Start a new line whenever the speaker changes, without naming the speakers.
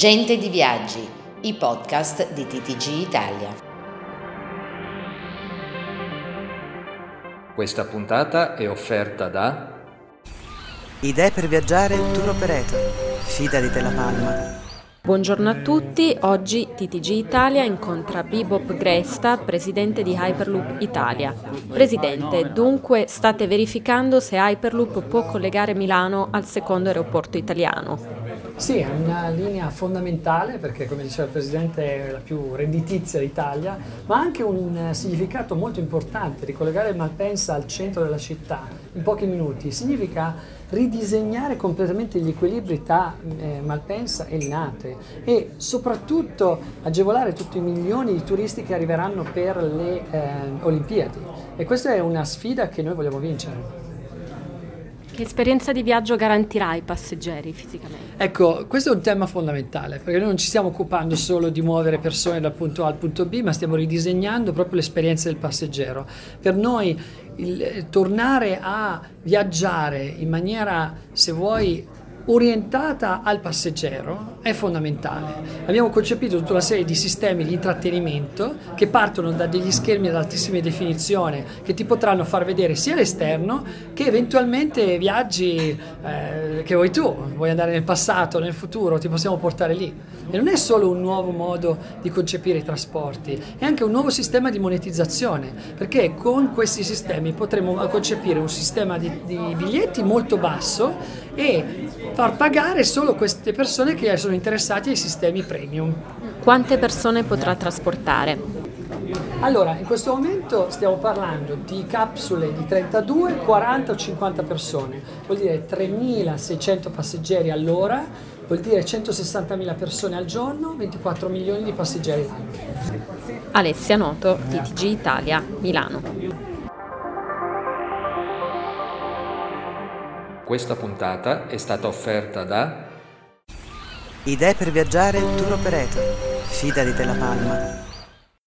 Gente di Viaggi, i podcast di TTG Italia.
Questa puntata è offerta da
Idee per viaggiare tour operator. Fida di Della Palma.
Buongiorno a tutti, oggi TTG Italia incontra Bebop Gresta, presidente di Hyperloop Italia. Presidente, dunque state verificando se Hyperloop può collegare Milano al secondo aeroporto italiano.
Sì, è una linea fondamentale perché, come diceva il Presidente, è la più redditizia d'Italia, ma ha anche un significato molto importante. Ricollegare Malpensa al centro della città in pochi minuti significa ridisegnare completamente gli equilibri tra eh, Malpensa e Linate e soprattutto agevolare tutti i milioni di turisti che arriveranno per le eh, Olimpiadi. E questa è una sfida che noi vogliamo vincere.
Che esperienza di viaggio garantirà ai passeggeri fisicamente?
Ecco, questo è un tema fondamentale, perché noi non ci stiamo occupando solo di muovere persone dal punto A al punto B, ma stiamo ridisegnando proprio l'esperienza del passeggero. Per noi il, tornare a viaggiare in maniera, se vuoi, orientata al passeggero è fondamentale. Abbiamo concepito tutta una serie di sistemi di intrattenimento che partono da degli schermi ad altissima definizione che ti potranno far vedere sia l'esterno che eventualmente viaggi eh, che vuoi tu, vuoi andare nel passato, nel futuro, ti possiamo portare lì. E non è solo un nuovo modo di concepire i trasporti, è anche un nuovo sistema di monetizzazione, perché con questi sistemi potremo concepire un sistema di, di biglietti molto basso e far pagare solo queste persone che sono interessate ai sistemi premium.
Quante persone potrà trasportare?
Allora, in questo momento stiamo parlando di capsule di 32, 40 o 50 persone, vuol dire 3.600 passeggeri all'ora, vuol dire 160.000 persone al giorno, 24 milioni di passeggeri l'anno.
Alessia Noto, TTG Italia, Milano.
Questa puntata è stata offerta da
Idee per viaggiare tour operator. Fida di Della Palma.